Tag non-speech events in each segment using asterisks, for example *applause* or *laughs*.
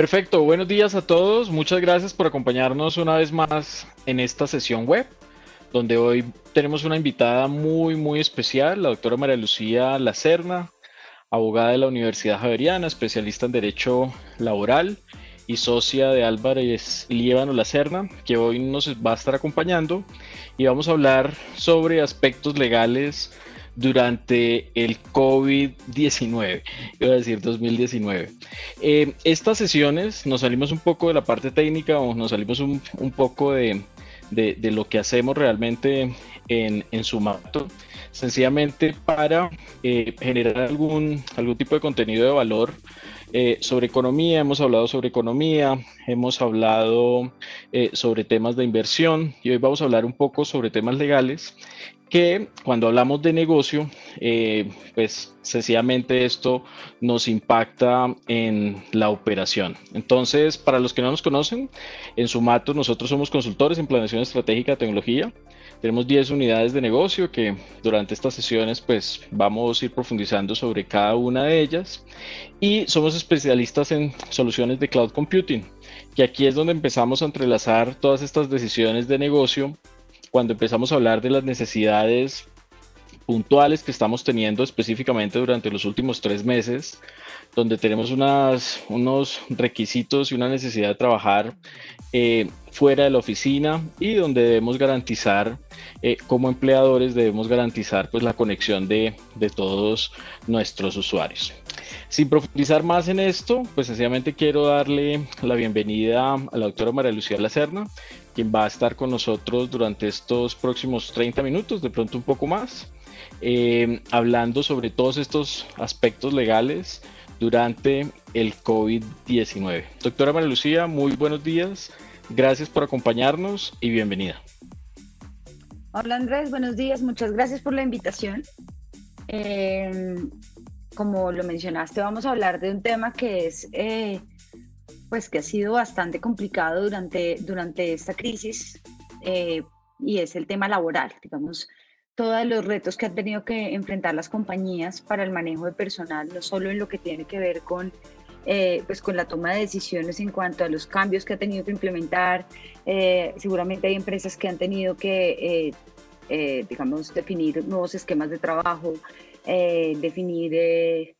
Perfecto, buenos días a todos. Muchas gracias por acompañarnos una vez más en esta sesión web, donde hoy tenemos una invitada muy, muy especial, la doctora María Lucía Lacerna, abogada de la Universidad Javeriana, especialista en Derecho Laboral y socia de Álvarez Líbano Lacerna, que hoy nos va a estar acompañando y vamos a hablar sobre aspectos legales durante el COVID-19, iba a decir 2019. Eh, estas sesiones nos salimos un poco de la parte técnica o nos salimos un, poco de, lo que hacemos realmente en, en Sumato, sencillamente para eh, generar algún, algún tipo de contenido de valor eh, sobre economía, hemos hablado sobre economía, hemos hablado sobre temas de inversión y hoy vamos a hablar un poco sobre temas legales que cuando hablamos de negocio, eh, pues sencillamente esto nos impacta en la operación. Entonces, para los que no nos conocen, en Sumato nosotros somos consultores en planeación estratégica de tecnología. Tenemos 10 unidades de negocio que durante estas sesiones pues vamos a ir profundizando sobre cada una de ellas y somos especialistas en soluciones de cloud computing, que aquí es donde empezamos a entrelazar todas estas decisiones de negocio cuando empezamos a hablar de las necesidades puntuales que estamos teniendo específicamente durante los últimos tres meses, donde tenemos unas, unos requisitos y una necesidad de trabajar eh, fuera de la oficina y donde debemos garantizar, eh, como empleadores, debemos garantizar pues, la conexión de, de todos nuestros usuarios. Sin profundizar más en esto, pues sencillamente quiero darle la bienvenida a la doctora María Lucía Lacerna, quien va a estar con nosotros durante estos próximos 30 minutos, de pronto un poco más, eh, hablando sobre todos estos aspectos legales durante el COVID-19. Doctora María Lucía, muy buenos días, gracias por acompañarnos y bienvenida. Hola Andrés, buenos días, muchas gracias por la invitación. Eh, como lo mencionaste, vamos a hablar de un tema que es, eh, pues que ha sido bastante complicado durante, durante esta crisis eh, y es el tema laboral, digamos, todos los retos que han tenido que enfrentar las compañías para el manejo de personal, no solo en lo que tiene que ver con, eh, pues con la toma de decisiones en cuanto a los cambios que ha tenido que implementar. seguramente hay empresas que han tenido que, digamos, definir nuevos esquemas de trabajo, eh, definir, eh,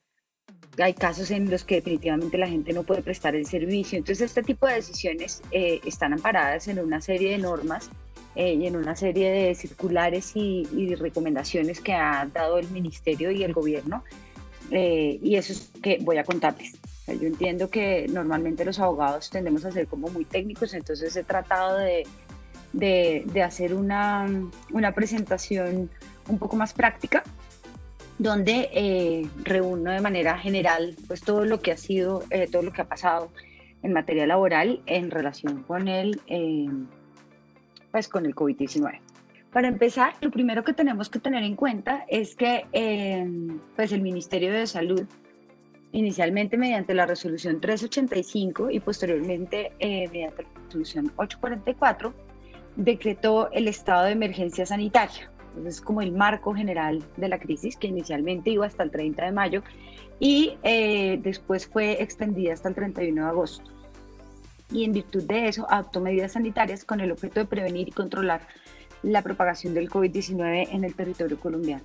hay casos en los que definitivamente la gente no puede prestar el servicio. Entonces, este tipo de decisiones eh, están amparadas en una serie de normas y en una serie de circulares y, recomendaciones que ha dado el ministerio y el gobierno. y eso es que voy a contarles. yo entiendo que normalmente los abogados tendemos a ser como muy técnicos, entonces he tratado de, de, de hacer una, una presentación un poco más práctica donde eh, reúno de manera general pues todo lo que ha sido, eh, todo lo que ha pasado en materia laboral en relación con el, eh, pues con el COVID-19. Para empezar, lo primero que tenemos que tener en cuenta es que pues el Ministerio de Salud, inicialmente mediante la resolución 385 y posteriormente mediante la resolución 844, decretó el estado de emergencia sanitaria es como el marco general de la crisis que inicialmente iba hasta el 30 de mayo y eh, después fue extendida hasta el 31 de agosto. Y en virtud de eso adoptó medidas sanitarias con el objeto de prevenir y controlar la propagación del COVID-19 en el territorio colombiano.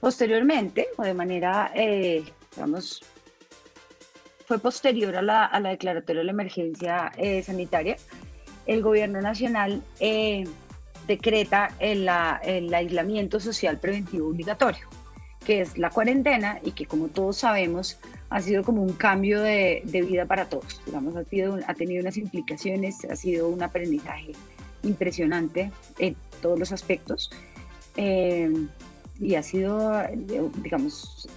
Posteriormente, o de manera, eh, digamos, fue posterior a la, a la, declaratoria de la emergencia eh, sanitaria, el gobierno nacional decreta el, aislamiento social preventivo obligatorio, que es la cuarentena y que como todos sabemos ha sido como un cambio de, vida para todos. Digamos, ha, sido, ha tenido unas implicaciones, ha sido un aprendizaje impresionante en todos los aspectos eh, y ha sido, digamos,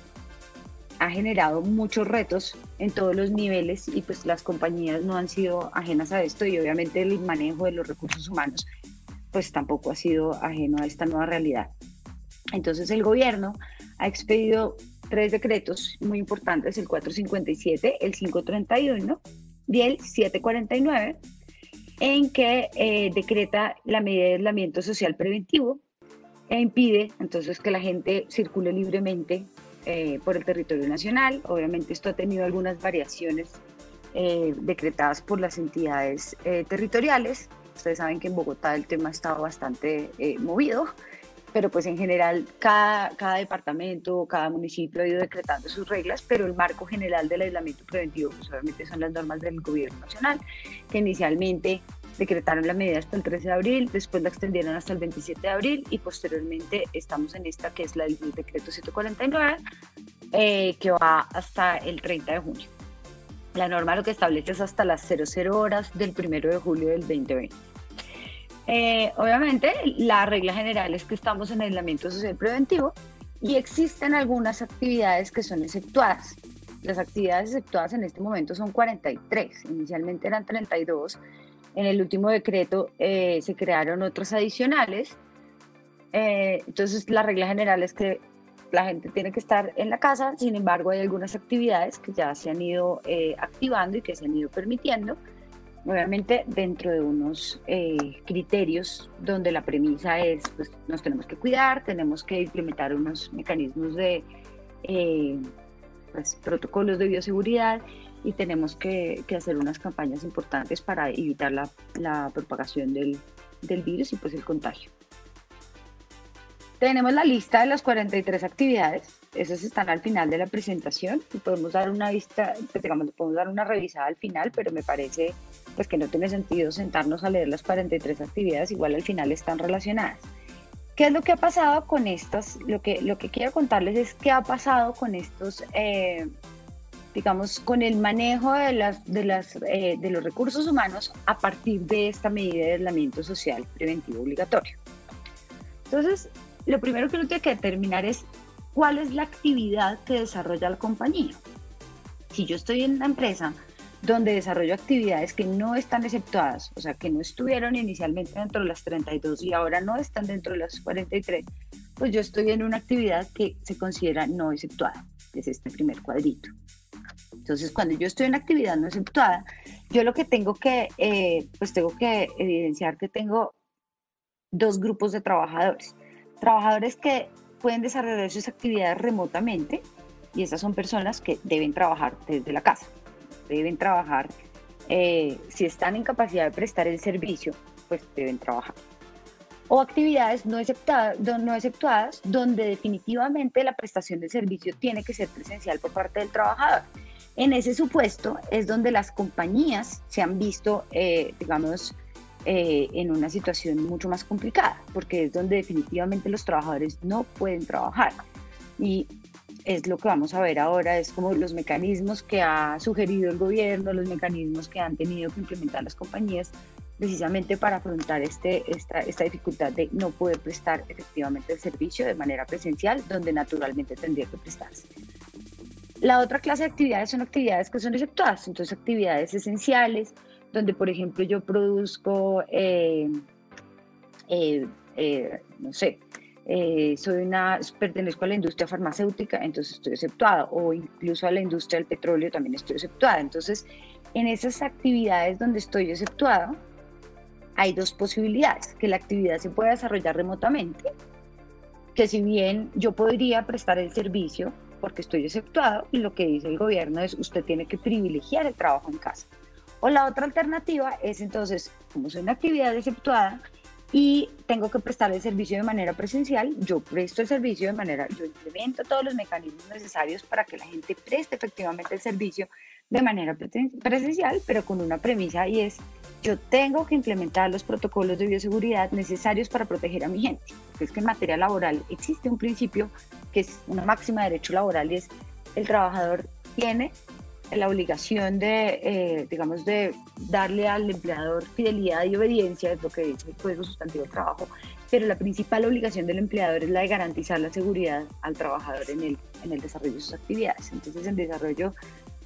ha generado muchos retos en todos los niveles y pues las compañías no han sido ajenas a esto y obviamente el manejo de los recursos humanos pues tampoco ha sido ajeno a esta nueva realidad. Entonces el gobierno ha expedido tres decretos muy importantes, el 457, el 531 y el 749, en que eh, decreta la medida de aislamiento social preventivo e impide entonces que la gente circule libremente eh, por el territorio nacional. Obviamente esto ha tenido algunas variaciones eh, decretadas por las entidades territoriales. Ustedes saben que en Bogotá el tema ha estado bastante eh, movido, pero pues en general cada, cada departamento, cada municipio ha ido decretando sus reglas, pero el marco general del aislamiento preventivo pues obviamente son las normas del gobierno nacional, que inicialmente decretaron la medida hasta el 13 de abril, después la extendieron hasta el 27 de abril y posteriormente estamos en esta que es la del decreto 149, eh, que va hasta el 30 de junio. La norma lo que establece es hasta las 00 horas del 1 de julio del 2020. Eh, obviamente, la regla general es que estamos en aislamiento social preventivo y existen algunas actividades que son exceptuadas. Las actividades exceptuadas en este momento son 43, inicialmente eran 32 en el último decreto eh, se crearon otros adicionales. Eh, entonces, la regla general es que la gente tiene que estar en la casa, sin embargo, hay algunas actividades que ya se han ido eh, activando y que se han ido permitiendo, obviamente dentro de unos criterios donde la premisa es, pues nos tenemos que cuidar, tenemos que implementar unos mecanismos de pues, protocolos de bioseguridad y tenemos que, hacer unas campañas importantes para evitar la, propagación del, virus y pues el contagio. Tenemos la lista de las 43 actividades, esas están al final de la presentación y podemos dar una vista, pues, digamos, podemos dar una revisada al final, pero me parece pues que no tiene sentido sentarnos a leer las 43 actividades, igual al final están relacionadas. ¿Qué es lo que ha pasado con estas? Lo que, lo que quiero contarles es qué ha pasado con estos eh, digamos, con el manejo de, las, de, las, eh, de los recursos humanos a partir de esta medida de aislamiento social preventivo obligatorio. Entonces, lo primero que uno tiene que determinar es cuál es la actividad que desarrolla la compañía. Si yo estoy en una empresa donde desarrollo actividades que no están exceptuadas, o sea, que no estuvieron inicialmente dentro de las 32 y ahora no están dentro de las 43, pues yo estoy en una actividad que se considera no exceptuada, que es este primer cuadrito. Entonces, cuando yo estoy en actividad no exceptuada, yo lo que tengo que, eh, pues tengo que evidenciar que tengo dos grupos de trabajadores. Trabajadores que pueden desarrollar sus actividades remotamente y esas son personas que deben trabajar desde la casa. Deben trabajar, eh, si están en capacidad de prestar el servicio, pues deben trabajar. O actividades no exceptuadas, no exceptuadas donde definitivamente la prestación del servicio tiene que ser presencial por parte del trabajador. En ese supuesto es donde las compañías se han visto, eh, digamos, eh, en una situación mucho más complicada, porque es donde definitivamente los trabajadores no pueden trabajar. Y es lo que vamos a ver ahora, es como los mecanismos que ha sugerido el gobierno, los mecanismos que han tenido que implementar las compañías precisamente para afrontar este, esta, esta dificultad de no poder prestar efectivamente el servicio de manera presencial, donde naturalmente tendría que prestarse. La otra clase de actividades son actividades que son exceptuadas, entonces actividades esenciales, donde por ejemplo yo produzco, eh, eh, eh, no sé, soy una, pertenezco a la industria farmacéutica, entonces estoy exceptuada, o incluso a la industria del petróleo también estoy exceptuada. Entonces, en esas actividades donde estoy exceptuada, hay dos posibilidades, que la actividad se pueda desarrollar remotamente, que si bien yo podría prestar el servicio, porque estoy exceptuado y lo que dice el gobierno es usted tiene que privilegiar el trabajo en casa. O la otra alternativa es entonces, como soy una actividad exceptuada y tengo que prestar el servicio de manera presencial, yo presto el servicio de manera, yo implemento todos los mecanismos necesarios para que la gente preste efectivamente el servicio de manera presencial, pero con una premisa y es, yo tengo que implementar los protocolos de bioseguridad necesarios para proteger a mi gente. Porque es que en materia laboral existe un principio que es una máxima de derecho laboral y es el trabajador tiene la obligación de, eh, digamos, de darle al empleador fidelidad y obediencia, es lo que dice el Código Sustantivo del Trabajo, pero la principal obligación del empleador es la de garantizar la seguridad al trabajador en el, en el desarrollo de sus actividades. Entonces, el desarrollo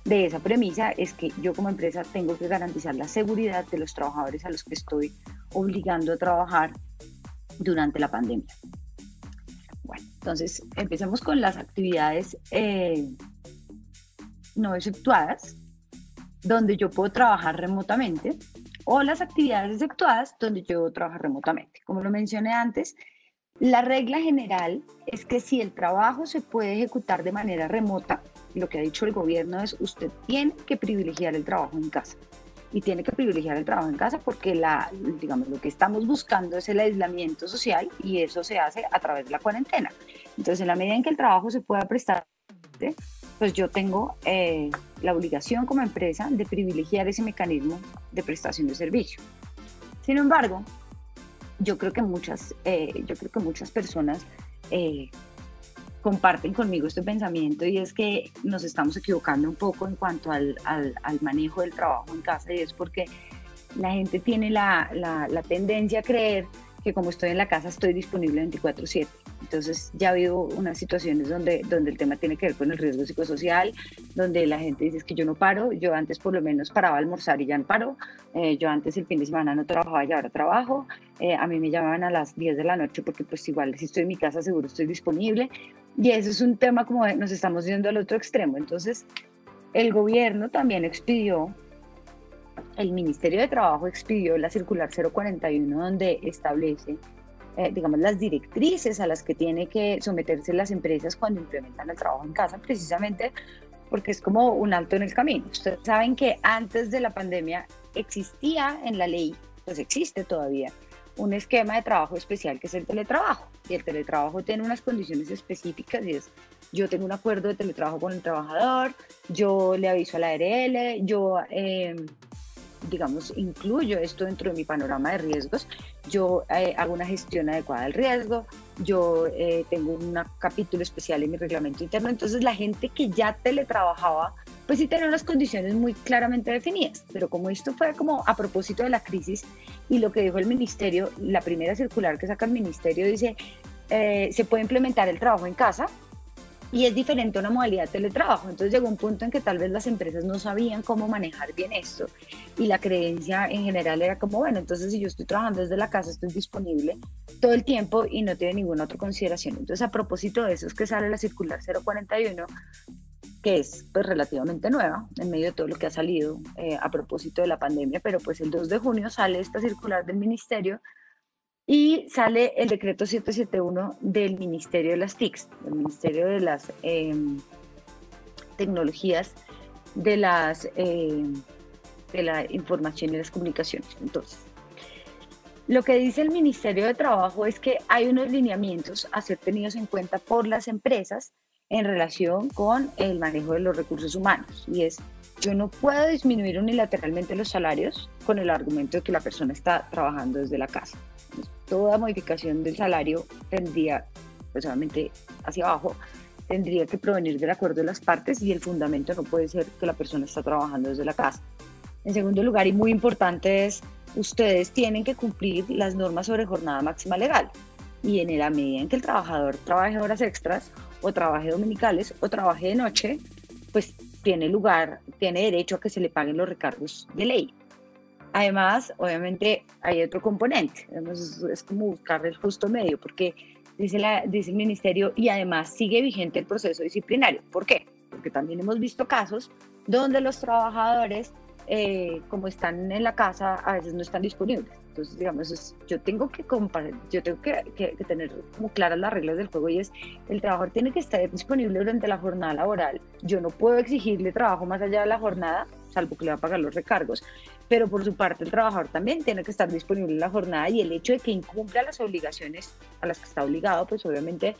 de esa premisa es que yo como empresa tengo que garantizar la seguridad de los trabajadores a los que estoy obligando a trabajar durante la pandemia. Bueno, entonces empecemos con las actividades eh, no efectuadas, donde yo puedo trabajar remotamente, o las actividades efectuadas donde yo puedo trabajar remotamente. Como lo mencioné antes, la regla general es que si el trabajo se puede ejecutar de manera remota, lo que ha dicho el gobierno es usted tiene que privilegiar el trabajo en casa y tiene que privilegiar el trabajo en casa porque la, digamos, lo que estamos buscando es el aislamiento social y eso se hace a través de la cuarentena. Entonces, en la medida en que el trabajo se pueda prestar, pues yo tengo eh, la obligación como empresa de privilegiar ese mecanismo de prestación de servicio. Sin embargo, yo creo que muchas, eh, yo creo que muchas personas eh, comparten conmigo este pensamiento y es que nos estamos equivocando un poco en cuanto al, al, manejo del trabajo en casa y es porque la gente tiene la, la, la tendencia a creer que como estoy en la casa estoy disponible 24/7. Entonces ya habido unas situaciones donde, donde el tema tiene que ver con el riesgo psicosocial, donde la gente dice que yo no paro, yo antes por lo menos paraba a almorzar y ya no paro, eh, yo antes el fin de semana no trabajaba y ahora trabajo, eh, a mí me llamaban a las 10 de la noche porque pues igual si estoy en mi casa seguro estoy disponible y eso es un tema como nos estamos yendo al otro extremo. Entonces el gobierno también expidió el Ministerio de Trabajo expidió la circular 041 donde establece, eh, digamos, las directrices a las que tiene que someterse las empresas cuando implementan el trabajo en casa, precisamente porque es como un alto en el camino. Ustedes saben que antes de la pandemia existía en la ley, pues existe todavía, un esquema de trabajo especial que es el teletrabajo. Y el teletrabajo tiene unas condiciones específicas y es, yo tengo un acuerdo de teletrabajo con el trabajador, yo le aviso a la ARL, yo... Eh, digamos, incluyo esto dentro de mi panorama de riesgos, yo eh, hago una gestión adecuada del riesgo, yo eh, tengo un capítulo especial en mi reglamento interno, entonces la gente que ya teletrabajaba, pues sí tenía unas condiciones muy claramente definidas, pero como esto fue como a propósito de la crisis y lo que dijo el ministerio, la primera circular que saca el ministerio dice, eh, se puede implementar el trabajo en casa, y es diferente a una modalidad de teletrabajo. Entonces llegó un punto en que tal vez las empresas no sabían cómo manejar bien esto y la creencia en general era como, bueno, entonces si yo estoy trabajando desde la casa, estoy disponible todo el tiempo y no tiene ninguna otra consideración. Entonces a propósito de eso es que sale la circular 041 que es pues relativamente nueva en medio de todo lo que ha salido eh, a propósito de la pandemia, pero pues el 2 de junio sale esta circular del ministerio y sale el decreto 771 del Ministerio de las TICs, del Ministerio de las em, Tecnologías de, las, em, de la Información y las Comunicaciones. Entonces, lo que dice el Ministerio de Trabajo es que hay unos lineamientos a ser tenidos en cuenta por las empresas en relación con el manejo de los recursos humanos. Y es, yo no puedo disminuir unilateralmente los salarios con el argumento de que la persona está trabajando desde la casa toda modificación del salario tendría, pues obviamente hacia abajo, tendría que provenir del acuerdo de las partes y el fundamento no puede ser que la persona está trabajando desde la casa. En segundo lugar, y muy importante es, ustedes tienen que cumplir las normas sobre jornada máxima legal. Y en la medida en que el trabajador trabaje horas extras o trabaje dominicales o trabaje de noche, pues tiene lugar, tiene derecho a que se le paguen los recargos de ley. Además, obviamente hay otro componente, es, como buscar el justo medio, porque dice, el ministerio y además sigue vigente el proceso disciplinario. ¿Por qué? Porque también hemos visto casos donde los trabajadores, eh, como están en la casa, a veces no están disponibles. Entonces, digamos, yo tengo que yo tengo que, tener como claras las reglas del juego y es, el trabajador tiene que estar disponible durante la jornada laboral. Yo no puedo exigirle trabajo más allá de la jornada, salvo que le va a pagar los recargos pero por su parte el trabajador también tiene que estar disponible en la jornada y el hecho de que incumpla las obligaciones a las que está obligado, pues obviamente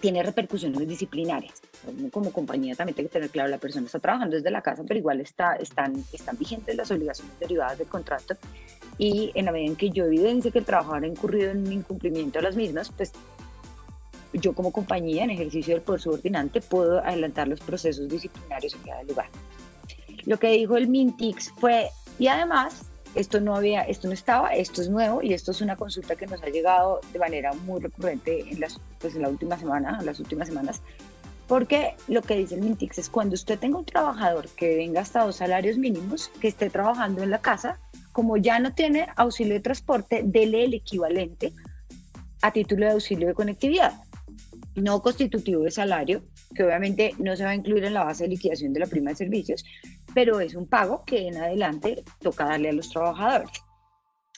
tiene repercusiones disciplinarias. Como compañía también tiene que tener claro, la persona está trabajando desde la casa, pero igual está, están, están vigentes las obligaciones derivadas del contrato y en la medida en que yo evidencie que el trabajador ha incurrido en un incumplimiento de las mismas, pues yo como compañía en ejercicio del poder subordinante puedo adelantar los procesos disciplinarios en cada lugar. Lo que dijo el Mintix fue, y además, esto no había, esto no estaba, esto es nuevo y esto es una consulta que nos ha llegado de manera muy recurrente en las, pues en la última semana, en las últimas semanas, porque lo que dice el Mintix es cuando usted tenga un trabajador que venga hasta dos salarios mínimos, que esté trabajando en la casa, como ya no tiene auxilio de transporte, dele el equivalente a título de auxilio de conectividad, no constitutivo de salario, que obviamente no se va a incluir en la base de liquidación de la prima de servicios, pero es un pago que en adelante toca darle a los trabajadores.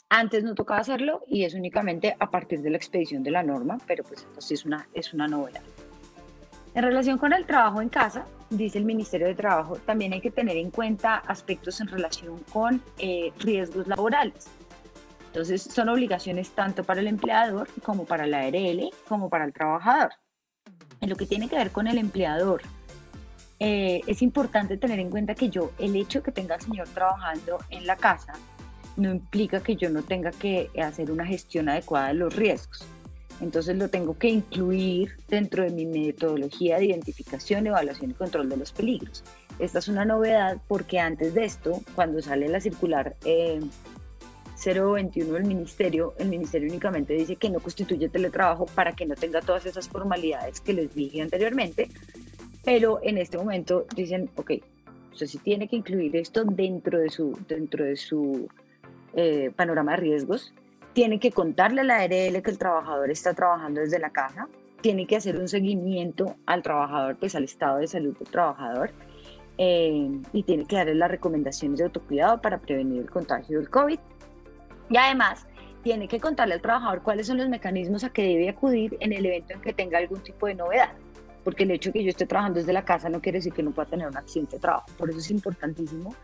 Antes no tocaba hacerlo y es únicamente a partir de la expedición de la norma, pero pues esto es una, es una novedad. En relación con el trabajo en casa, dice el Ministerio de Trabajo, también hay que tener en cuenta aspectos en relación con eh, riesgos laborales. Entonces, son obligaciones tanto para el empleador como para la ARL, como para el trabajador. En lo que tiene que ver con el empleador, eh, es importante tener en cuenta que yo, el hecho de que tenga al señor trabajando en la casa, no implica que yo no tenga que hacer una gestión adecuada de los riesgos. Entonces lo tengo que incluir dentro de mi metodología de identificación, evaluación y control de los peligros. Esta es una novedad porque antes de esto, cuando sale la circular eh, 021 del ministerio, el ministerio únicamente dice que no constituye teletrabajo para que no tenga todas esas formalidades que les dije anteriormente, pero en este momento dicen, ok, usted sí tiene que incluir esto dentro de su, dentro de su eh, panorama de riesgos, tiene que contarle a la ARL que el trabajador está trabajando desde la casa, tiene que hacer un seguimiento al trabajador, pues al estado de salud del trabajador, eh, y tiene que darle las recomendaciones de autocuidado para prevenir el contagio del COVID. Y además, tiene que contarle al trabajador cuáles son los mecanismos a que debe acudir en el evento en que tenga algún tipo de novedad. Porque el hecho de que yo esté trabajando desde la casa no quiere decir que no pueda tener un accidente de trabajo. Por eso es importantísimo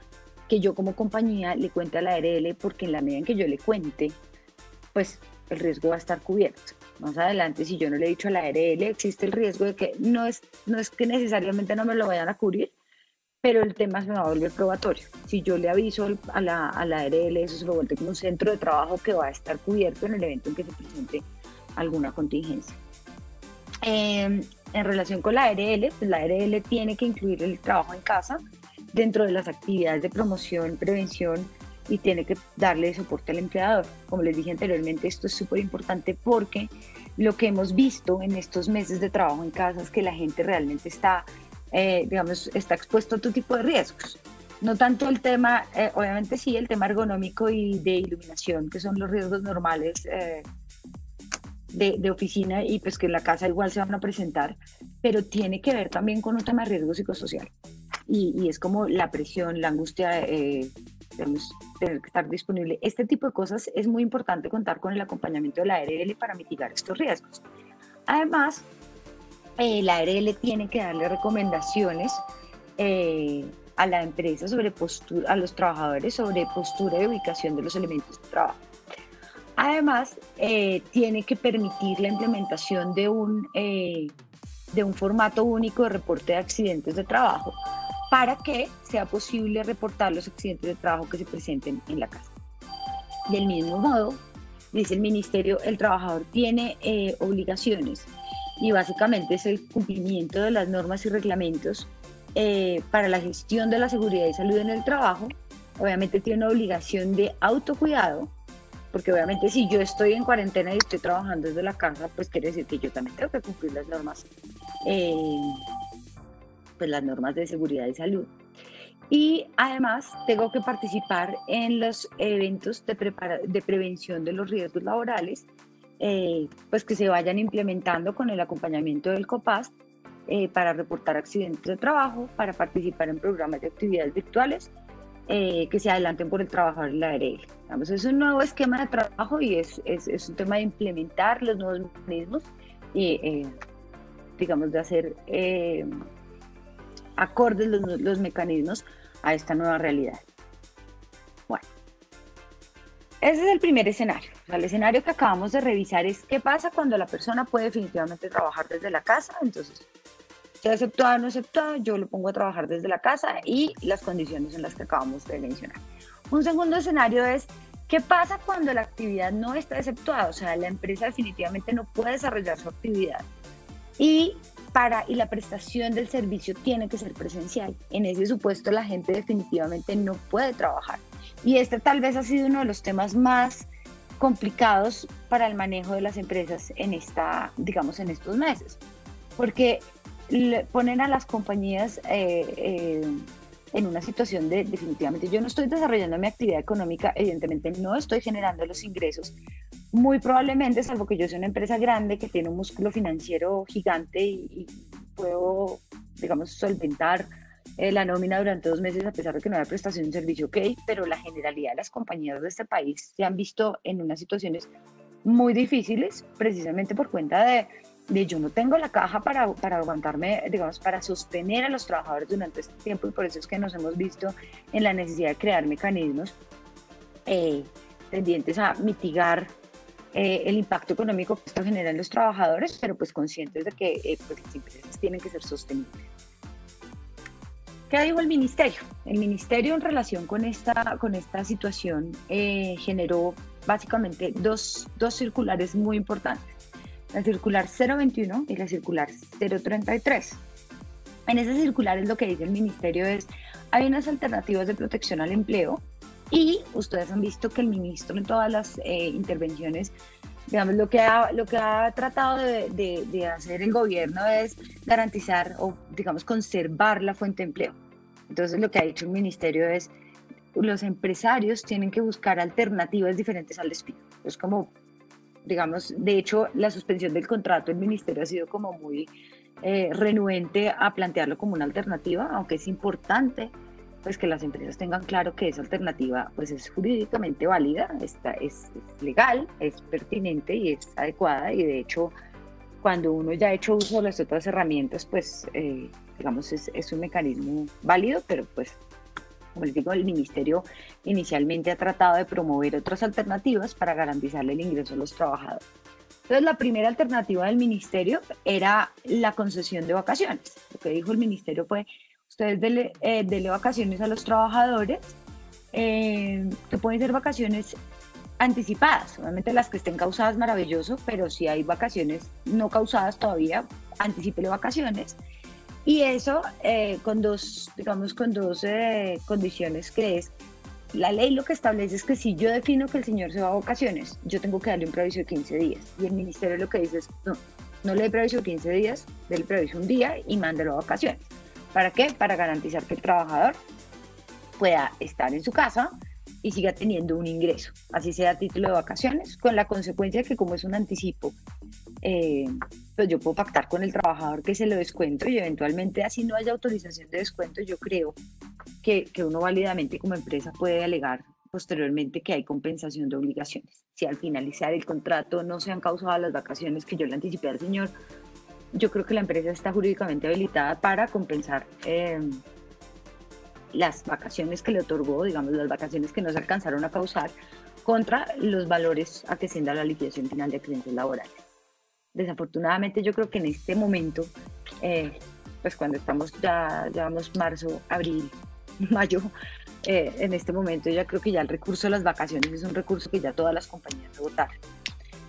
que yo como compañía le cuente a la ARL, porque en la medida en que yo le cuente, pues el riesgo va a estar cubierto. Más adelante, si yo no le he dicho a la ARL, existe el riesgo de que no es, no es que necesariamente no me lo vayan a cubrir, pero el tema se me va a volver probatorio. Si yo le aviso a la, a la ARL, eso se lo vuelve como un centro de trabajo que va a estar cubierto en el evento en que se presente alguna contingencia. Em, en relación con la ARL, pues la ARL tiene que incluir el trabajo en casa dentro de las actividades de promoción, prevención y tiene que darle soporte al empleador. Como les dije anteriormente, esto es súper importante porque lo que hemos visto en estos meses de trabajo en casa es que la gente realmente está eh, digamos, está expuesto a todo tipo de riesgos. No tanto el tema, eh, obviamente sí, el tema ergonómico y de iluminación, que son los riesgos normales eh, de, de, oficina y pues que en la casa igual se van a presentar, pero tiene que ver también con un tema de riesgo psicosocial. Y, y es como la presión, la angustia, eh, debemos tener que estar disponible. Este tipo de cosas es muy importante contar con el acompañamiento de la ARL para mitigar estos riesgos. Además, eh, la ARL tiene que darle recomendaciones eh, a la empresa sobre postura, a los trabajadores sobre postura y ubicación de los elementos de trabajo. Además, eh, tiene que permitir la implementación de un, de un formato único de reporte de accidentes de trabajo para que sea posible reportar los accidentes de trabajo que se presenten en la casa. Del mismo modo, dice el ministerio, el trabajador tiene obligaciones y básicamente es el cumplimiento de las normas y reglamentos eh, para la gestión de la seguridad y salud en el trabajo. Obviamente tiene una obligación de autocuidado, porque obviamente si yo estoy en cuarentena y estoy trabajando desde la casa, pues quiere decir que yo también tengo que cumplir las normas, eh, pues las normas de seguridad y salud. Y además tengo que participar en los eventos de, de prevención de los riesgos laborales eh, pues que se vayan implementando con el acompañamiento del COPAS eh, para reportar accidentes de trabajo, para participar en programas de actividades virtuales eh, que se adelanten por el trabajador en la ARL. es un nuevo esquema de trabajo y es, es, es un tema de implementar los nuevos mecanismos y, digamos, de hacer acordes los, los mecanismos a esta nueva realidad. Bueno, ese es el primer escenario. el escenario que acabamos de revisar es qué pasa cuando la persona puede definitivamente trabajar desde la casa. Entonces, sea aceptada o no aceptada, yo lo pongo a trabajar desde la casa y las condiciones en las que acabamos de mencionar. Un segundo escenario es qué pasa cuando la actividad no está exceptuada, o sea, la empresa definitivamente no puede desarrollar su actividad y para y la prestación del servicio tiene que ser presencial. En ese supuesto la gente definitivamente no puede trabajar. Y este tal vez ha sido uno de los temas más complicados para el manejo de las empresas en esta, digamos, en estos meses, porque ponen a las compañías eh, eh, en una situación de definitivamente yo no estoy desarrollando mi actividad económica, evidentemente no estoy generando los ingresos, muy probablemente, salvo que yo sea una empresa grande que tiene un músculo financiero gigante y, y puedo, digamos, solventar eh, la nómina durante dos meses a pesar de que no haya prestación de servicio, ok, pero la generalidad de las compañías de este país se han visto en unas situaciones muy difíciles precisamente por cuenta de de yo no tengo la caja para, para aguantarme, digamos, para sostener a los trabajadores durante este tiempo y por eso es que nos hemos visto en la necesidad de crear mecanismos eh, tendientes a mitigar eh, el impacto económico que esto genera en los trabajadores, pero pues conscientes de que eh, pues, las empresas tienen que ser sostenibles. ¿Qué dijo el ministerio? El ministerio en relación con esta, con esta situación generó básicamente dos, dos circulares muy importantes la circular 021 y la circular 033. En esa circular es lo que dice el ministerio es, hay unas alternativas de protección al empleo y ustedes han visto que el ministro en todas las eh, intervenciones, digamos, lo que ha, lo que ha tratado de, de, hacer el gobierno es garantizar o, digamos, conservar la fuente de empleo. Entonces, lo que ha dicho el ministerio es, los empresarios tienen que buscar alternativas diferentes al despido. Es como digamos, de hecho, la suspensión del contrato, el ministerio ha sido como muy eh, renuente a plantearlo como una alternativa, aunque es importante pues que las empresas tengan claro que esa alternativa pues es jurídicamente válida, está, es, legal, es pertinente y es adecuada y de hecho cuando uno ya ha hecho uso de las otras herramientas pues eh, digamos es, es, un mecanismo válido, pero pues como les digo, el ministerio inicialmente ha tratado de promover otras alternativas para garantizarle el ingreso a los trabajadores. Entonces, la primera alternativa del ministerio era la concesión de vacaciones. Lo que dijo el ministerio fue, ustedes eh, vacaciones a los trabajadores, eh, que pueden ser vacaciones anticipadas. Obviamente las que estén causadas, maravilloso, pero si hay vacaciones no causadas todavía, anticipele vacaciones y eso eh, con dos, digamos, con dos eh, condiciones que es, la ley lo que establece es que si yo defino que el señor se va a vacaciones, yo tengo que darle un preaviso de 15 días. Y el ministerio lo que dice es, no, no le dé preaviso de 15 días, déle preaviso un día y mándelo a vacaciones. ¿Para qué? Para garantizar que el trabajador pueda estar en su casa y siga teniendo un ingreso, así sea a título de vacaciones, con la consecuencia que como es un anticipo eh, pues yo puedo pactar con el trabajador que se lo descuento y eventualmente así no haya autorización de descuento, yo creo que, que uno válidamente como empresa puede alegar posteriormente que hay compensación de obligaciones. Si al finalizar el contrato no se han causado las vacaciones que yo le anticipé al señor, yo creo que la empresa está jurídicamente habilitada para compensar eh, las vacaciones que le otorgó, digamos, las vacaciones que no se alcanzaron a causar contra los valores a que ascienda la liquidación final de accidentes laborales desafortunadamente yo creo que en este momento, eh, pues cuando estamos ya, llevamos marzo, abril, *laughs* mayo, eh, en este momento ya creo que ya el recurso de las vacaciones es un recurso que ya todas las compañías votaron.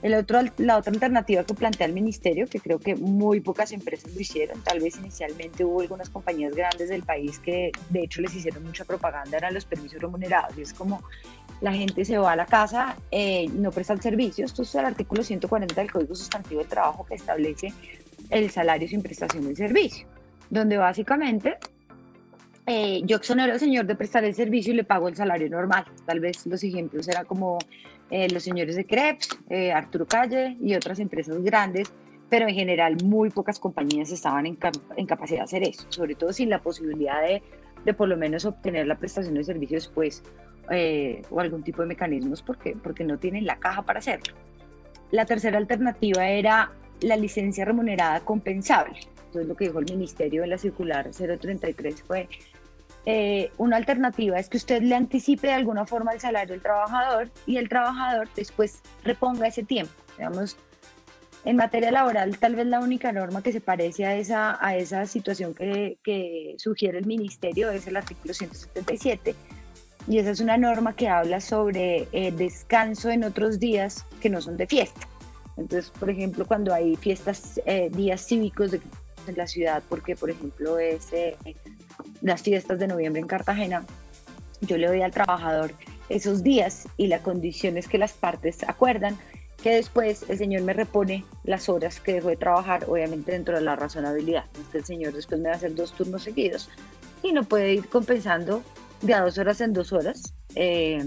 El otro, la otra alternativa que plantea el ministerio, que creo que muy pocas empresas lo hicieron, tal vez inicialmente hubo algunas compañías grandes del país que de hecho les hicieron mucha propaganda, eran los permisos remunerados. Y es como la gente se va a la casa, eh, no presta el servicio. Esto es el artículo 140 del Código Sustantivo del Trabajo que establece el salario sin prestación del servicio, donde básicamente eh, yo exonero al señor de prestar el servicio y le pago el salario normal. Tal vez los ejemplos eran como eh, los señores de Krebs, Arturo Calle y otras empresas grandes, pero en general muy pocas compañías estaban en, en capacidad de hacer eso, sobre todo sin la posibilidad de, de por lo menos obtener la prestación de servicio después eh, o algún tipo de mecanismos porque, porque no tienen la caja para hacerlo. La tercera alternativa era la licencia remunerada compensable. Entonces lo que dijo el ministerio en la circular 033 fue eh, una alternativa es que usted le anticipe de alguna forma el salario del trabajador y el trabajador después reponga ese tiempo. Digamos, en materia laboral, tal vez la única norma que se parece a esa, a esa situación que, sugiere el ministerio es el artículo 177, y esa es una norma que habla sobre eh, descanso en otros días que no son de fiesta. Entonces, por ejemplo, cuando hay fiestas, eh, días cívicos de, en la ciudad, porque por ejemplo es eh, las fiestas de noviembre en Cartagena, yo le doy al trabajador esos días y la condición es que las partes acuerdan que después el señor me repone las horas que dejó de trabajar, obviamente dentro de la razonabilidad. Este el señor después me va a hacer dos turnos seguidos y no puede ir compensando de a dos horas en dos horas eh,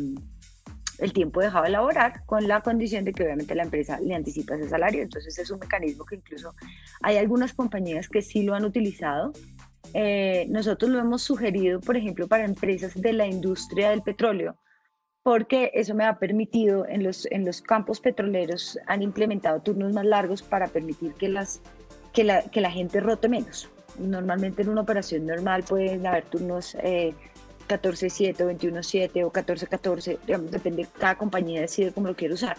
el tiempo dejado de laborar con la condición de que obviamente la empresa le anticipa ese salario. Entonces es un mecanismo que incluso hay algunas compañías que sí lo han utilizado. Eh, nosotros lo hemos sugerido, por ejemplo, para empresas de la industria del petróleo, porque eso me ha permitido, en los, en los campos petroleros han implementado turnos más largos para permitir que, las, que, la, que la gente rote menos. Normalmente en una operación normal pueden haber turnos eh, 14-7, 21-7 o 14-14, depende, cada compañía decide cómo lo quiere usar.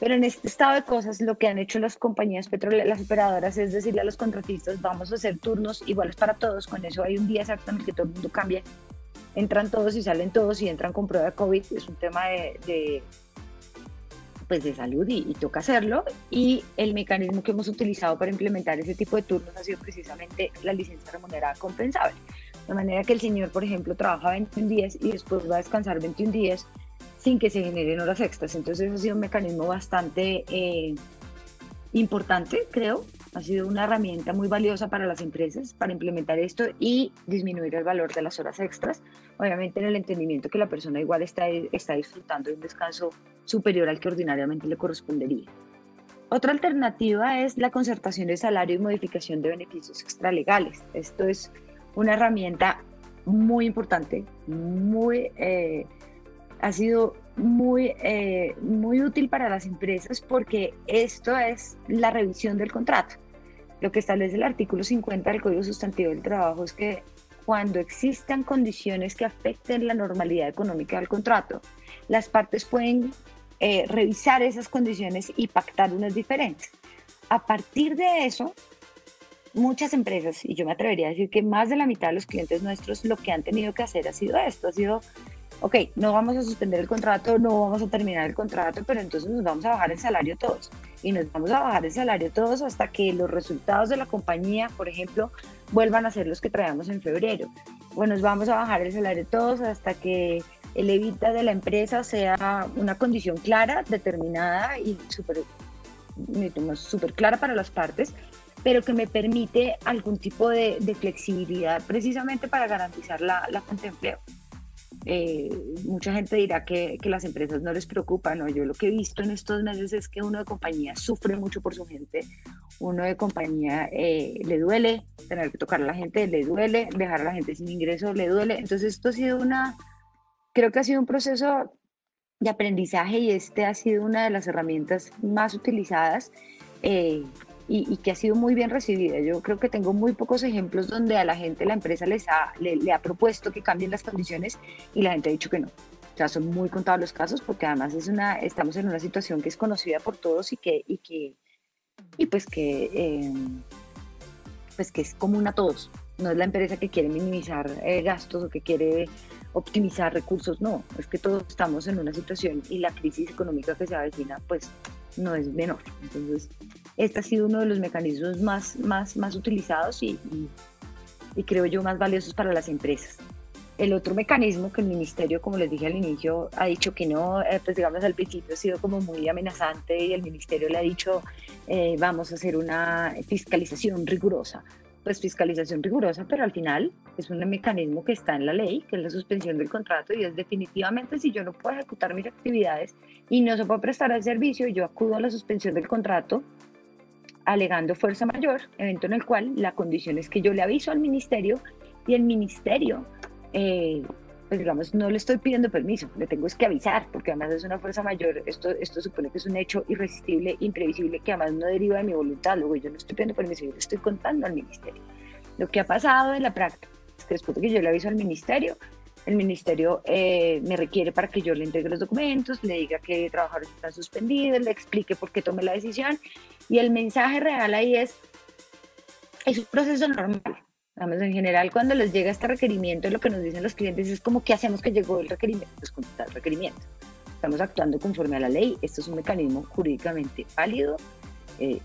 Pero en este estado de cosas, lo que han hecho las compañías petroleras, las operadoras, es decirle a los contratistas, vamos a hacer turnos iguales para todos, con eso hay un día exactamente que todo el mundo cambia, entran todos y salen todos y entran con prueba de COVID, es un tema de, pues de salud y, y, toca hacerlo. Y el mecanismo que hemos utilizado para implementar ese tipo de turnos ha sido precisamente la licencia remunerada compensable. De manera que el señor, por ejemplo, trabaja 21 días y después va a descansar 21 días sin que se generen horas extras. Entonces ha sido un mecanismo bastante eh, importante, creo. Ha sido una herramienta muy valiosa para las empresas para implementar esto y disminuir el valor de las horas extras. Obviamente en el entendimiento que la persona igual está, está disfrutando de un descanso superior al que ordinariamente le correspondería. Otra alternativa es la concertación de salario y modificación de beneficios extralegales. Esto es una herramienta muy importante, muy, eh, ha sido muy, eh, muy útil para las empresas porque esto es la revisión del contrato. Lo que establece el artículo 50 del Código Sustantivo del Trabajo es que cuando existan condiciones que afecten la normalidad económica del contrato, las partes pueden eh, revisar esas condiciones y pactar unas diferentes. A partir de eso, muchas empresas, y yo me atrevería a decir que más de la mitad de los clientes nuestros lo que han tenido que hacer ha sido esto, ha sido, ok, no vamos a suspender el contrato, no vamos a terminar el contrato, pero entonces nos vamos a bajar el salario todos. Y nos vamos a bajar el salario todos hasta que los resultados de la compañía, por ejemplo, vuelvan a ser los que traíamos en febrero. O nos vamos a bajar el salario todos hasta que el evita de la empresa sea una condición clara, determinada y súper super clara para las partes pero que me permite algún tipo de, flexibilidad precisamente para garantizar la, la fuente de empleo. Eh, mucha gente dirá que, que, las empresas no les preocupan, ¿no? Yo lo que he visto en estos meses es que uno de compañía sufre mucho por su gente, uno de compañía eh, le duele tener que tocar a la gente, le duele dejar a la gente sin ingreso, le duele. Entonces esto ha sido una, creo que ha sido un proceso de aprendizaje y este ha sido una de las herramientas más utilizadas. Eh, y, que ha sido muy bien recibida. Yo creo que tengo muy pocos ejemplos donde a la gente la empresa les ha, le, ha propuesto que cambien las condiciones y la gente ha dicho que no. O sea, son muy contados los casos porque además es una, estamos en una situación que es conocida por todos y que, y que y pues que, eh, pues que es común a todos. No es la empresa que quiere minimizar eh, gastos o que quiere optimizar recursos, no, es que todos estamos en una situación y la crisis económica que se avecina pues no es menor. Entonces, este ha sido uno de los mecanismos más, más, más utilizados y, y, creo yo más valiosos para las empresas. El otro mecanismo que el ministerio, como les dije al inicio, ha dicho que no, eh, pues digamos al principio ha sido como muy amenazante y el ministerio le ha dicho eh, vamos a hacer una fiscalización rigurosa. Pues fiscalización rigurosa, pero al final es un mecanismo que está en la ley, que es la suspensión del contrato y es definitivamente si yo no puedo ejecutar mis actividades y no se puede prestar el servicio, yo acudo a la suspensión del contrato alegando fuerza mayor, evento en el cual la condición es que yo le aviso al ministerio y el ministerio, eh, pues digamos, no le estoy pidiendo permiso, le tengo es que avisar, porque además es una fuerza mayor, esto, esto supone que es un hecho irresistible, imprevisible, que además no deriva de mi voluntad, luego yo no estoy pidiendo permiso, yo le estoy contando al ministerio. Lo que ha pasado en la práctica es que después de que yo le aviso al ministerio, el ministerio eh, me requiere para que yo le entregue los documentos, le diga que trabajadores están suspendidos, le explique por qué tomé la decisión. Y el mensaje real ahí es, es un proceso normal. Vamos, en general, cuando les llega este requerimiento, lo que nos dicen los clientes es como, ¿qué hacemos que llegó el requerimiento? Pues contestar el requerimiento. Estamos actuando conforme a la ley. Esto es un mecanismo jurídicamente válido eh,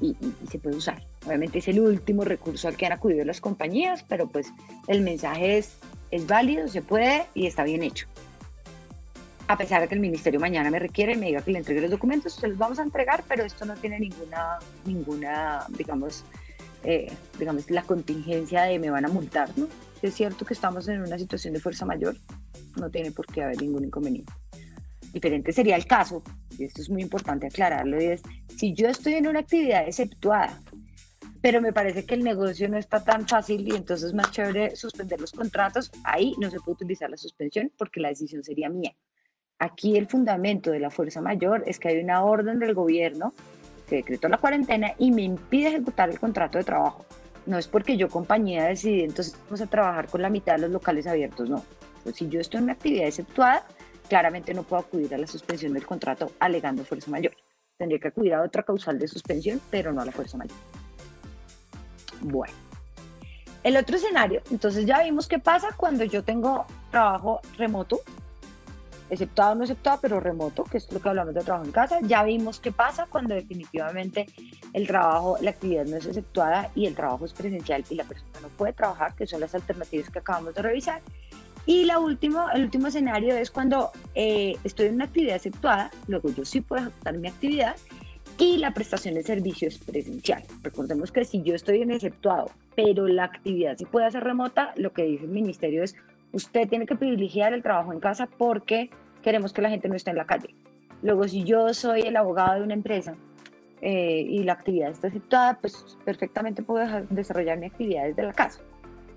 y, y se puede usar. Obviamente es el último recurso al que han acudido las compañías, pero pues el mensaje es es válido, se puede y está bien hecho. A pesar de que el ministerio mañana me requiere, me diga que le entregue los documentos, se los vamos a entregar, pero esto no tiene ninguna, ninguna, digamos, eh, digamos, la contingencia de me van a multar, ¿no? es cierto que estamos en una situación de fuerza mayor, no tiene por qué haber ningún inconveniente. Diferente sería el caso, y esto es muy importante aclararlo, y es si yo estoy en una actividad exceptuada pero me parece que el negocio no está tan fácil y entonces es más chévere suspender los contratos. Ahí no se puede utilizar la suspensión porque la decisión sería mía. Aquí el fundamento de la fuerza mayor es que hay una orden del gobierno que decretó la cuarentena y me impide ejecutar el contrato de trabajo. No es porque yo compañía decidí, entonces vamos a trabajar con la mitad de los locales abiertos, no. Pues si yo estoy en una actividad exceptuada, claramente no puedo acudir a la suspensión del contrato alegando fuerza mayor. Tendría que acudir a otra causal de suspensión, pero no a la fuerza mayor. Bueno, el otro escenario, entonces ya vimos qué pasa cuando yo tengo trabajo remoto, exceptuado o no exceptuado, pero remoto, que es lo que hablamos de trabajo en casa. Ya vimos qué pasa cuando definitivamente el trabajo, la actividad no es exceptuada y el trabajo es presencial y la persona no puede trabajar, que son las alternativas que acabamos de revisar. Y la último, el último escenario es cuando eh, estoy en una actividad exceptuada, luego yo sí puedo ejecutar mi actividad y la prestación de servicio es presencial. Recordemos que si yo estoy en exceptuado, pero la actividad sí puede ser remota, lo que dice el ministerio es usted tiene que privilegiar el trabajo en casa porque queremos que la gente no esté en la calle. Luego, si yo soy el abogado de una empresa eh, y la actividad está exceptuada, pues perfectamente puedo desarrollar mi actividad desde la casa.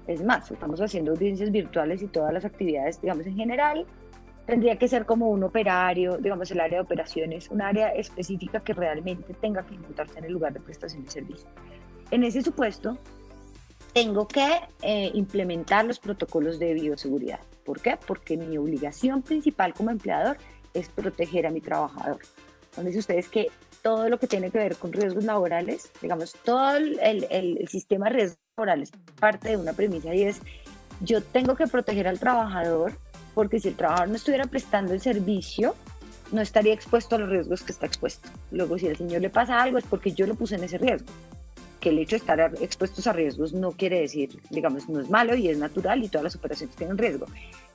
Es más, estamos haciendo audiencias virtuales y todas las actividades, digamos, en general, tendría que ser como un operario, digamos, el área de operaciones, un área específica que realmente tenga que ejecutarse en el lugar de prestación de servicio. En ese supuesto, tengo que eh, implementar los protocolos de bioseguridad. ¿Por qué? Porque mi obligación principal como empleador es proteger a mi trabajador. Dice ustedes que todo lo que tiene que ver con riesgos laborales, digamos, todo el, el, sistema de riesgos laborales parte de una premisa y es, yo tengo que proteger al trabajador porque si el trabajador no estuviera prestando el servicio, no estaría expuesto a los riesgos que está expuesto. Luego, si al señor le pasa algo es porque yo lo puse en ese riesgo que el hecho de estar expuestos a riesgos no quiere decir, digamos, no es malo y es natural y todas las operaciones tienen riesgo.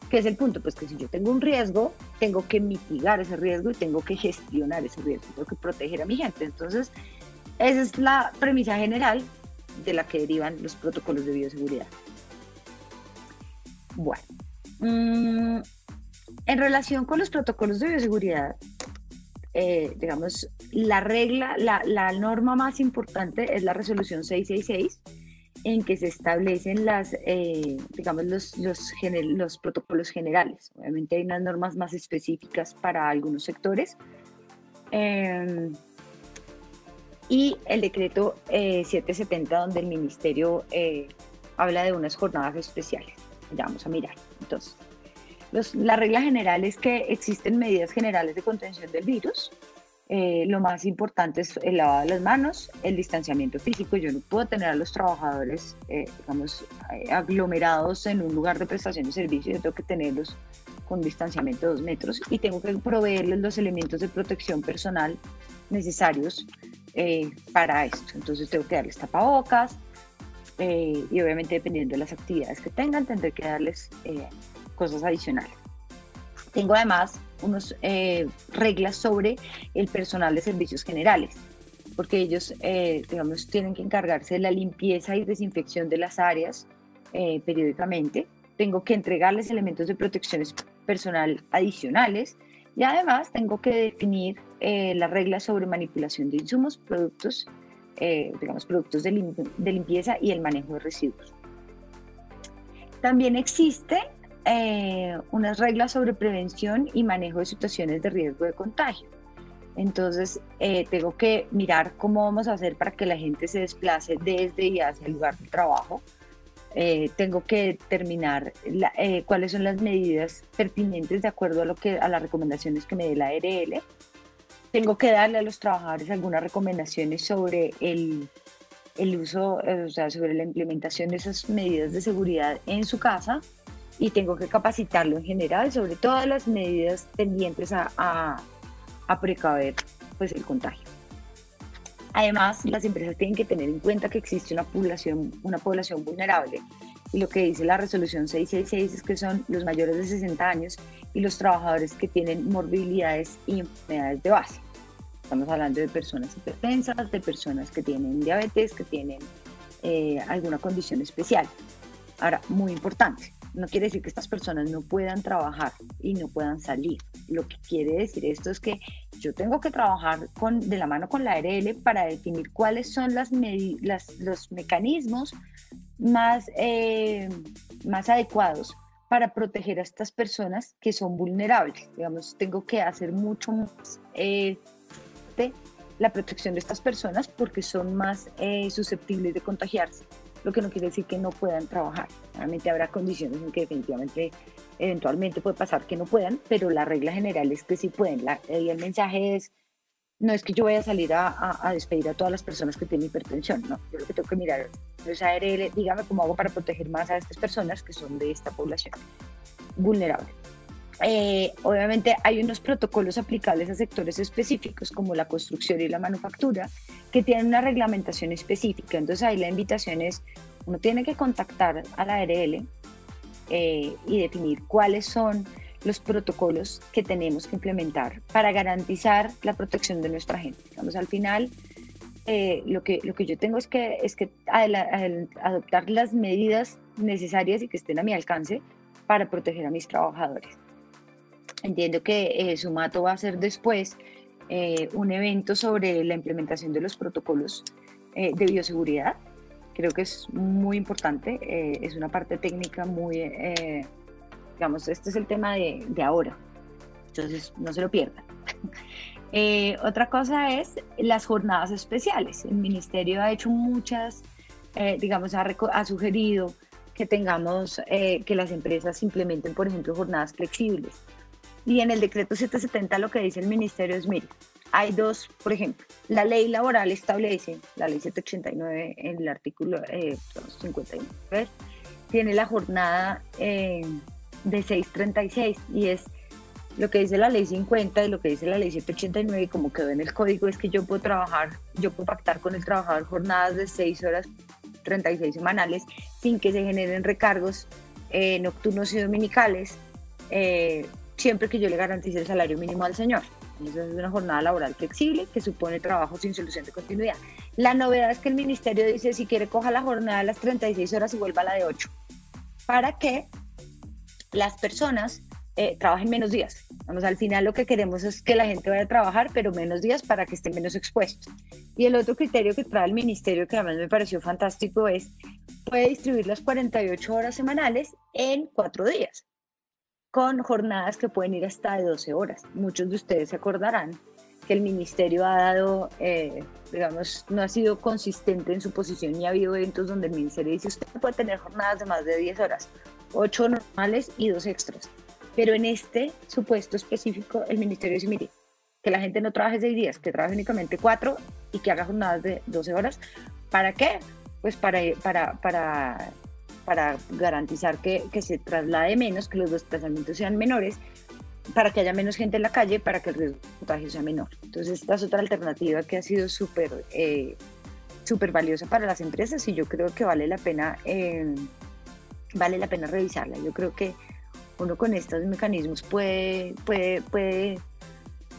¿Qué es el punto? Pues que si yo tengo un riesgo, tengo que mitigar ese riesgo y tengo que gestionar ese riesgo, tengo que proteger a mi gente. Entonces, esa es la premisa general de la que derivan los protocolos de bioseguridad. Bueno, mm, en relación con los protocolos de bioseguridad, eh, digamos, la regla, la, la, norma más importante es la resolución 666, en que se establecen las, eh, digamos, los, los, los, protocolos generales. Obviamente hay unas normas más específicas para algunos sectores. Em, y el decreto 770, eh, donde el ministerio habla de unas jornadas especiales. Ya vamos a mirar. Entonces, la regla general es que existen medidas generales de contención del virus. Eh, lo más importante es el lavado de las manos, el distanciamiento físico. Yo no puedo tener a los trabajadores, eh, digamos, eh, aglomerados en un lugar de prestación de servicios. Yo tengo que tenerlos con distanciamiento de dos metros y tengo que proveerles los elementos de protección personal necesarios para esto. Entonces tengo que darles tapabocas y obviamente dependiendo de las actividades que tengan tendré que darles cosas adicionales. Tengo además unas eh, reglas sobre el personal de servicios generales, porque ellos, eh, digamos, tienen que encargarse de la limpieza y desinfección de las áreas eh, periódicamente. Tengo que entregarles elementos de protección personal adicionales y además tengo que definir las reglas sobre manipulación de insumos, productos, digamos, productos de, de limpieza y el manejo de residuos. También existe eh, unas reglas sobre prevención y manejo de situaciones de riesgo de contagio. Entonces, eh, tengo que mirar cómo vamos a hacer para que la gente se desplace desde y hacia el lugar de trabajo. Eh, tengo que determinar cuáles son las medidas pertinentes de acuerdo a, lo que, a las recomendaciones que me dé la ARL. Tengo que darle a los trabajadores algunas recomendaciones sobre el, el uso, o sea, sobre la implementación de esas medidas de seguridad en su casa y tengo que capacitarlo en general sobre todas las medidas tendientes a, a, precaver pues, el contagio. Además, las empresas tienen que tener en cuenta que existe una población, una población vulnerable y lo que dice la resolución 666 es que son los mayores de 60 años y los trabajadores que tienen morbilidades y enfermedades de base. Estamos hablando de personas hipertensas, de personas que tienen diabetes, que tienen eh, alguna condición especial. Ahora, muy importante, no quiere decir que estas personas no puedan trabajar y no puedan salir. Lo que quiere decir esto es que yo tengo que trabajar con, de la mano con la ARL para definir cuáles son las, los mecanismos más, eh, más adecuados para proteger a estas personas que son vulnerables. Digamos, tengo que hacer mucho más eh, de la protección de estas personas porque son más eh, susceptibles de contagiarse, lo que no quiere decir que no puedan trabajar. Realmente habrá condiciones en que definitivamente, eventualmente puede pasar que no puedan, pero la regla general es que sí pueden. La, el mensaje es, no es que yo vaya a salir a, a, despedir a todas las personas que tienen hipertensión, no, yo lo que tengo que mirar es ARL, dígame cómo hago para proteger más a estas personas que son de esta población vulnerable. Eh, obviamente hay unos protocolos aplicables a sectores específicos como la construcción y la manufactura que tienen una reglamentación específica. Entonces ahí la invitación es, uno tiene que contactar a la ARL eh, y definir cuáles son los protocolos que tenemos que implementar para garantizar la protección de nuestra gente. Vamos, al final, eh, lo, que, lo que yo tengo es que, es que adoptar las medidas necesarias y que estén a mi alcance para proteger a mis trabajadores. Entiendo que eh, Sumato va a hacer después eh, un evento sobre la implementación de los protocolos de bioseguridad. Creo que es muy importante, es una parte técnica muy Digamos, este es el tema de, ahora. Entonces, no se lo pierdan. *laughs* Eh, otra cosa es las jornadas especiales. El ministerio ha hecho muchas, eh, digamos, ha, ha, sugerido que tengamos, eh, que las empresas implementen, por ejemplo, jornadas flexibles. Y en el decreto 770 lo que dice el ministerio es, mire, hay dos, por ejemplo, la ley laboral establece, la ley 789 en el artículo 59, tiene la jornada de 636 y es lo que dice la ley 50 y lo que dice la ley 789 y como quedó en el código es que yo puedo trabajar, yo puedo pactar con el trabajador jornadas de 6 horas 36 semanales sin que se generen recargos eh, nocturnos y dominicales, eh, siempre que yo le garantice el salario mínimo al señor. Entonces es una jornada laboral flexible que supone trabajo sin solución de continuidad. La novedad es que el ministerio dice si quiere coja la jornada de las 36 horas y vuelva a la de 8. ¿Para qué? Las personas eh, trabajen menos días. Vamos, al final lo que queremos es que la gente vaya a trabajar, pero menos días para que esté menos expuesto. Y el otro criterio que trae el ministerio, que además me pareció fantástico, es puede distribuir las 48 horas semanales en cuatro días, con jornadas que pueden ir hasta de 12 horas. Muchos de ustedes se acordarán que el ministerio ha dado, eh, digamos, no ha sido consistente en su posición y ha habido eventos donde el ministerio dice, usted puede tener jornadas de más de 10 horas ocho normales y dos extras. Pero en este supuesto específico, el ministerio dice, mire, que la gente no trabaje seis días, que trabaje únicamente cuatro y que haga jornadas de 12 horas. ¿Para qué? Pues para, para, para, para garantizar que, que se traslade menos, que los desplazamientos sean menores, para que haya menos gente en la calle, para que el riesgo de contagio sea menor. Entonces, esta es otra alternativa que ha sido súper eh, súper valiosa para las empresas y yo creo que vale la pena eh, vale la pena revisarla. Yo creo que uno con estos mecanismos puede, puede, puede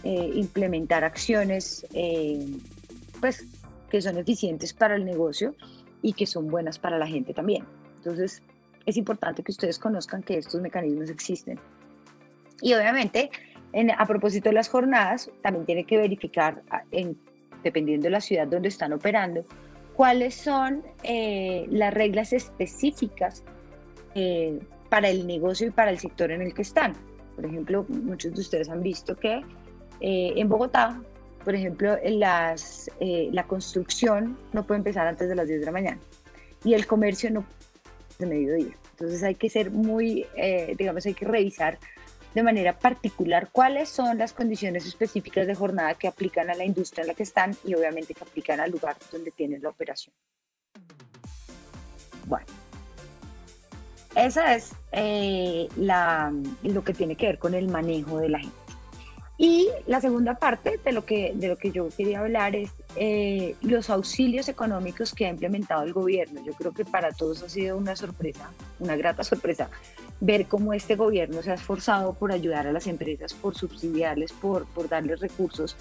eh, implementar acciones eh, pues, que son eficientes para el negocio y que son buenas para la gente también. Entonces, es importante que ustedes conozcan que estos mecanismos existen. Y obviamente, a propósito de las jornadas, también tiene que verificar, en, dependiendo de la ciudad donde están operando, cuáles son eh, las reglas específicas eh, para el negocio y para el sector en el que están. Por ejemplo, muchos de ustedes han visto que eh, en Bogotá, por ejemplo, las, eh, la construcción no puede empezar antes de las 10 de la mañana y el comercio no de mediodía. Entonces hay que ser muy, digamos, hay que revisar de manera particular cuáles son las condiciones específicas de jornada que aplican a la industria en la que están y obviamente que aplican al lugar donde tienen la operación. Bueno, esa es eh, lo que tiene que ver con el manejo de la gente. Y la segunda parte de lo que, de lo que yo quería hablar es eh, los auxilios económicos que ha implementado el gobierno. Yo creo que para todos ha sido una sorpresa, una grata sorpresa, ver cómo este gobierno se ha esforzado por ayudar a las empresas, por subsidiarles, por, por darles recursos,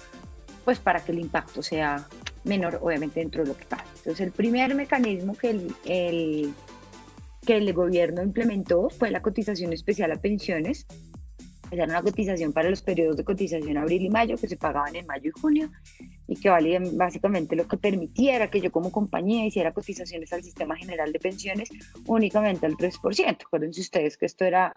pues para que el impacto sea menor, obviamente dentro de lo que cabe. Entonces, el primer mecanismo que el que el gobierno implementó fue la cotización especial a pensiones, Esa era una cotización para los periodos de cotización abril y mayo que se pagaban en mayo y junio y que valían básicamente lo que permitiera que yo como compañía hiciera cotizaciones al sistema general de pensiones únicamente al 3%. Acuérdense ustedes que esto era,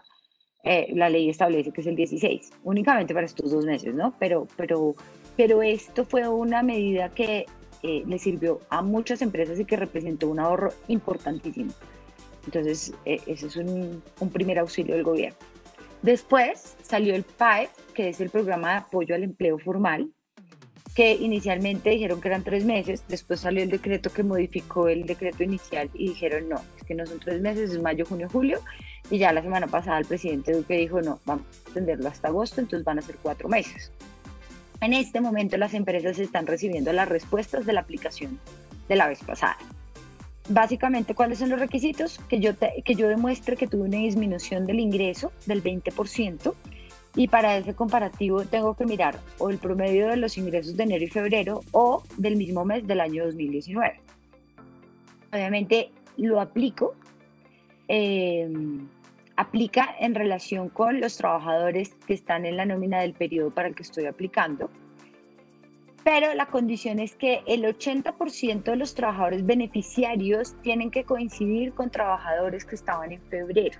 eh, la ley establece que es el 16, únicamente para estos dos meses, ¿no? Pero, pero, pero esto fue una medida que eh, le sirvió a muchas empresas y que representó un ahorro importantísimo. Entonces, eh, ese es un, un primer auxilio del gobierno. Después salió el PAE, que es el programa de apoyo al empleo formal, que inicialmente dijeron que eran tres meses, después salió el decreto que modificó el decreto inicial y dijeron no, es que no son tres meses, es mayo, junio, julio, y ya la semana pasada el presidente Duque dijo no, vamos a extenderlo hasta agosto, entonces van a ser cuatro meses. En este momento las empresas están recibiendo las respuestas de la aplicación de la vez pasada. Básicamente, ¿cuáles son los requisitos? Que yo, que yo demuestre que tuve una disminución del ingreso del 20% y para ese comparativo tengo que mirar o el promedio de los ingresos de enero y febrero o del mismo mes del año 2019. Obviamente lo aplico, eh, aplica en relación con los trabajadores que están en la nómina del periodo para el que estoy aplicando pero la condición es que el 80% de los trabajadores beneficiarios tienen que coincidir con trabajadores que estaban en febrero.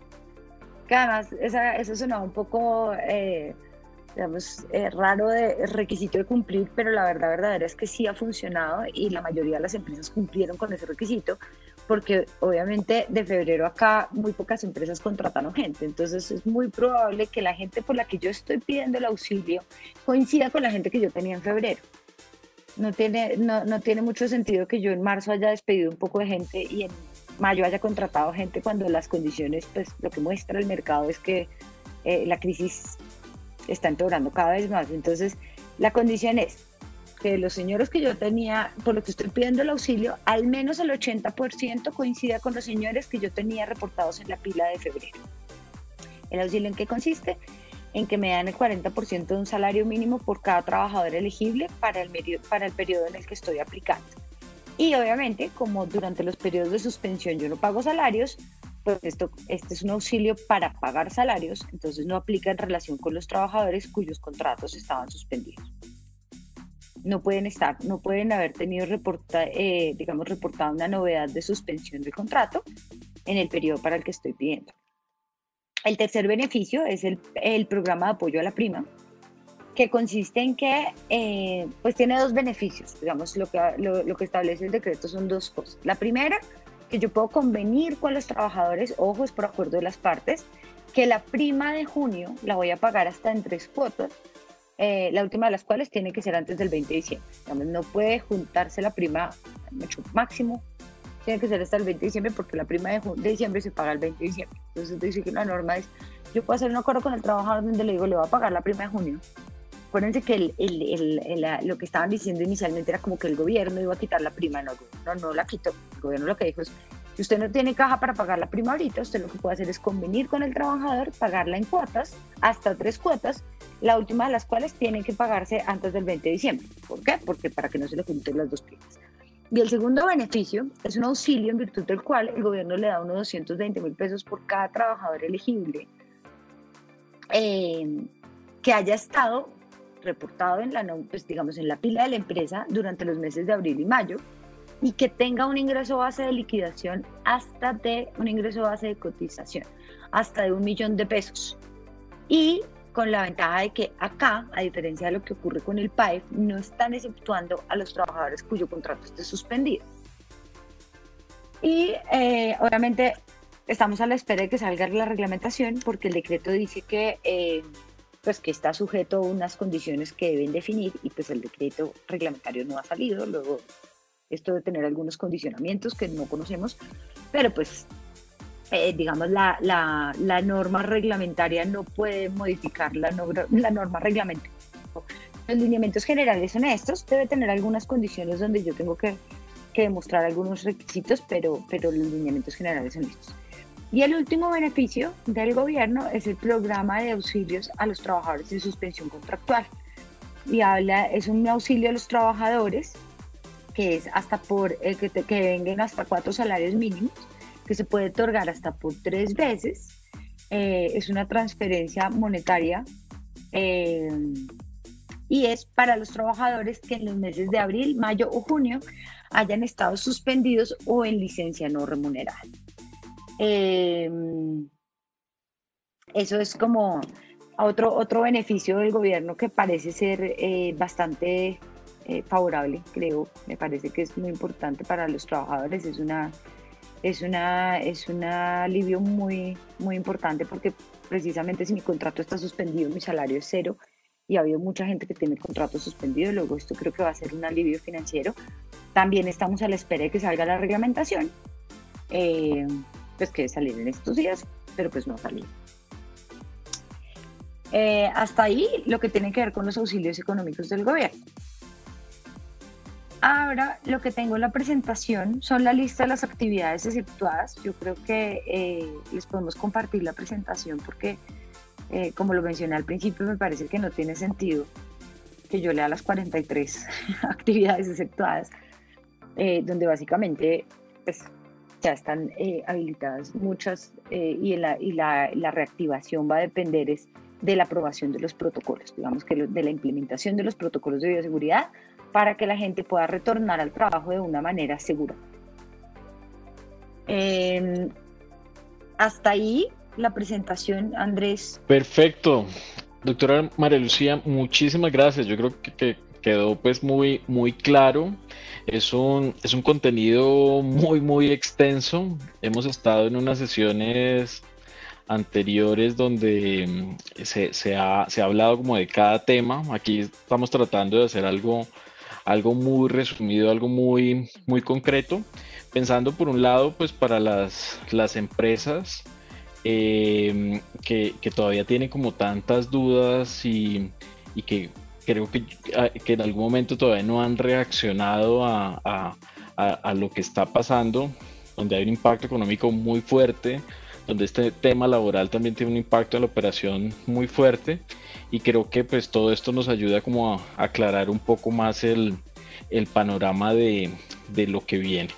Que además eso sonaba un poco, eh, digamos, eh, raro de requisito de cumplir, pero la verdad verdadera es que sí ha funcionado y la mayoría de las empresas cumplieron con ese requisito, porque obviamente de febrero acá muy pocas empresas contrataron gente, entonces es muy probable que la gente por la que yo estoy pidiendo el auxilio coincida con la gente que yo tenía en febrero no tiene, no, no, tiene mucho sentido que yo en marzo haya despedido un poco de gente y en mayo haya contratado gente cuando las condiciones, pues lo que muestra el mercado es que eh, la crisis está empeorando cada vez más. Entonces, la condición es que los señores que yo tenía, por lo que estoy pidiendo el auxilio, al menos el 80% coincida con los señores que yo tenía reportados en la pila de febrero. ¿El auxilio en qué consiste? En que me dan el 40% de un salario mínimo por cada trabajador elegible para el, para el periodo en el que estoy aplicando. Y obviamente, como durante los periodos de suspensión yo no pago salarios, pues esto, este es un auxilio para pagar salarios, entonces no aplica en relación con los trabajadores cuyos contratos estaban suspendidos. No pueden estar, no pueden haber tenido reporta, eh, digamos, reportado una novedad de suspensión del contrato en el periodo para el que estoy pidiendo. El tercer beneficio es el, el programa de apoyo a la prima, que consiste en que eh, pues tiene dos beneficios. Digamos, lo que, lo, lo que establece el decreto son dos cosas. La primera, que yo puedo convenir con los trabajadores, ojos por acuerdo de las partes, que la prima de junio la voy a pagar hasta en tres cuotas, eh, la última de las cuales tiene que ser antes del 20 de diciembre. Digamos, no puede juntarse la prima mucho máximo tiene que ser hasta el 20 de diciembre porque la prima de, de diciembre se paga el 20 de diciembre. Entonces dice que la norma es, yo puedo hacer un acuerdo con el trabajador donde le digo, le voy a pagar la prima de junio. Acuérdense que el, el, el, lo que estaban diciendo inicialmente era como que el gobierno iba a quitar la prima, no, no, no la quitó. El gobierno lo que dijo es, si usted no tiene caja para pagar la prima ahorita, usted lo que puede hacer es convenir con el trabajador, pagarla en cuotas, hasta tres cuotas, la última de las cuales tiene que pagarse antes del 20 de diciembre. ¿Por qué? Porque para que no se le junten las dos primas. Y el segundo beneficio es un auxilio en virtud del cual el gobierno le da unos 220 mil pesos por cada trabajador elegible eh, que haya estado reportado en la, pues, digamos, en la pila de la empresa durante los meses de abril y mayo y que tenga un ingreso base de liquidación hasta de un ingreso base de cotización, hasta de un millón de pesos. Y con la ventaja de que acá, a diferencia de lo que ocurre con el PAEF, no están exceptuando a los trabajadores cuyo contrato esté suspendido. Y eh, obviamente estamos a la espera de que salga la reglamentación porque el decreto dice que, eh, pues que está sujeto a unas condiciones que deben definir y pues el decreto reglamentario no ha salido. Luego esto debe tener algunos condicionamientos que no conocemos, pero pues eh, digamos, la, la, la, norma reglamentaria no puede modificar la, la norma reglamentaria. Los lineamientos generales son estos, debe tener algunas condiciones donde yo tengo que, que demostrar algunos requisitos, pero, pero los lineamientos generales son estos. Y el último beneficio del gobierno es el programa de auxilios a los trabajadores en suspensión contractual. Y habla, es un auxilio a los trabajadores que es hasta por el que, que vengan hasta cuatro salarios mínimos que se puede otorgar hasta por tres veces. Eh, es una transferencia monetaria Eh, y es para los trabajadores que en los meses de abril, mayo o junio hayan estado suspendidos o en licencia no remunerada. Eh, eso es como otro, otro beneficio del gobierno que parece ser bastante favorable, creo. Me parece que es muy importante para los trabajadores. Es una es una es un alivio muy muy importante porque precisamente si mi contrato está suspendido, mi salario es cero y ha habido mucha gente que tiene el contrato suspendido, luego esto creo que va a ser un alivio financiero. También estamos a la espera de que salga la reglamentación, eh, pues que salir en estos días, pero pues no ha. Eh, hasta ahí lo que tiene que ver con los auxilios económicos del gobierno. Ahora lo que tengo en la presentación son la lista de las actividades exceptuadas. Yo creo que eh, les podemos compartir la presentación porque eh, como lo mencioné al principio, me parece que no tiene sentido que yo lea las 43 *laughs* actividades exceptuadas, eh, donde básicamente pues, ya están habilitadas muchas y, la, reactivación va a depender es de la aprobación de los protocolos, digamos que de la implementación de los protocolos de bioseguridad para que la gente pueda retornar al trabajo de una manera segura. Em, hasta ahí la presentación, Andrés. Perfecto. Doctora María Lucía, muchísimas gracias. Yo creo que, quedó pues muy, muy claro. Es un, es un contenido muy, muy extenso. Hemos estado en unas sesiones anteriores donde mm, se, se, ha, se ha hablado como de cada tema. Aquí estamos tratando de hacer algo, algo muy resumido, algo muy, muy concreto. Pensando por un lado, pues para las, las empresas, Em, que, todavía tiene como tantas dudas y, que creo que, ah, que, en algún momento todavía no han reaccionado a, lo que está pasando, donde hay un impacto económico muy fuerte, donde este tema laboral también tiene un impacto en la operación muy fuerte y creo que pues todo esto nos ayuda como a aclarar un poco más el, panorama de, de lo que viene.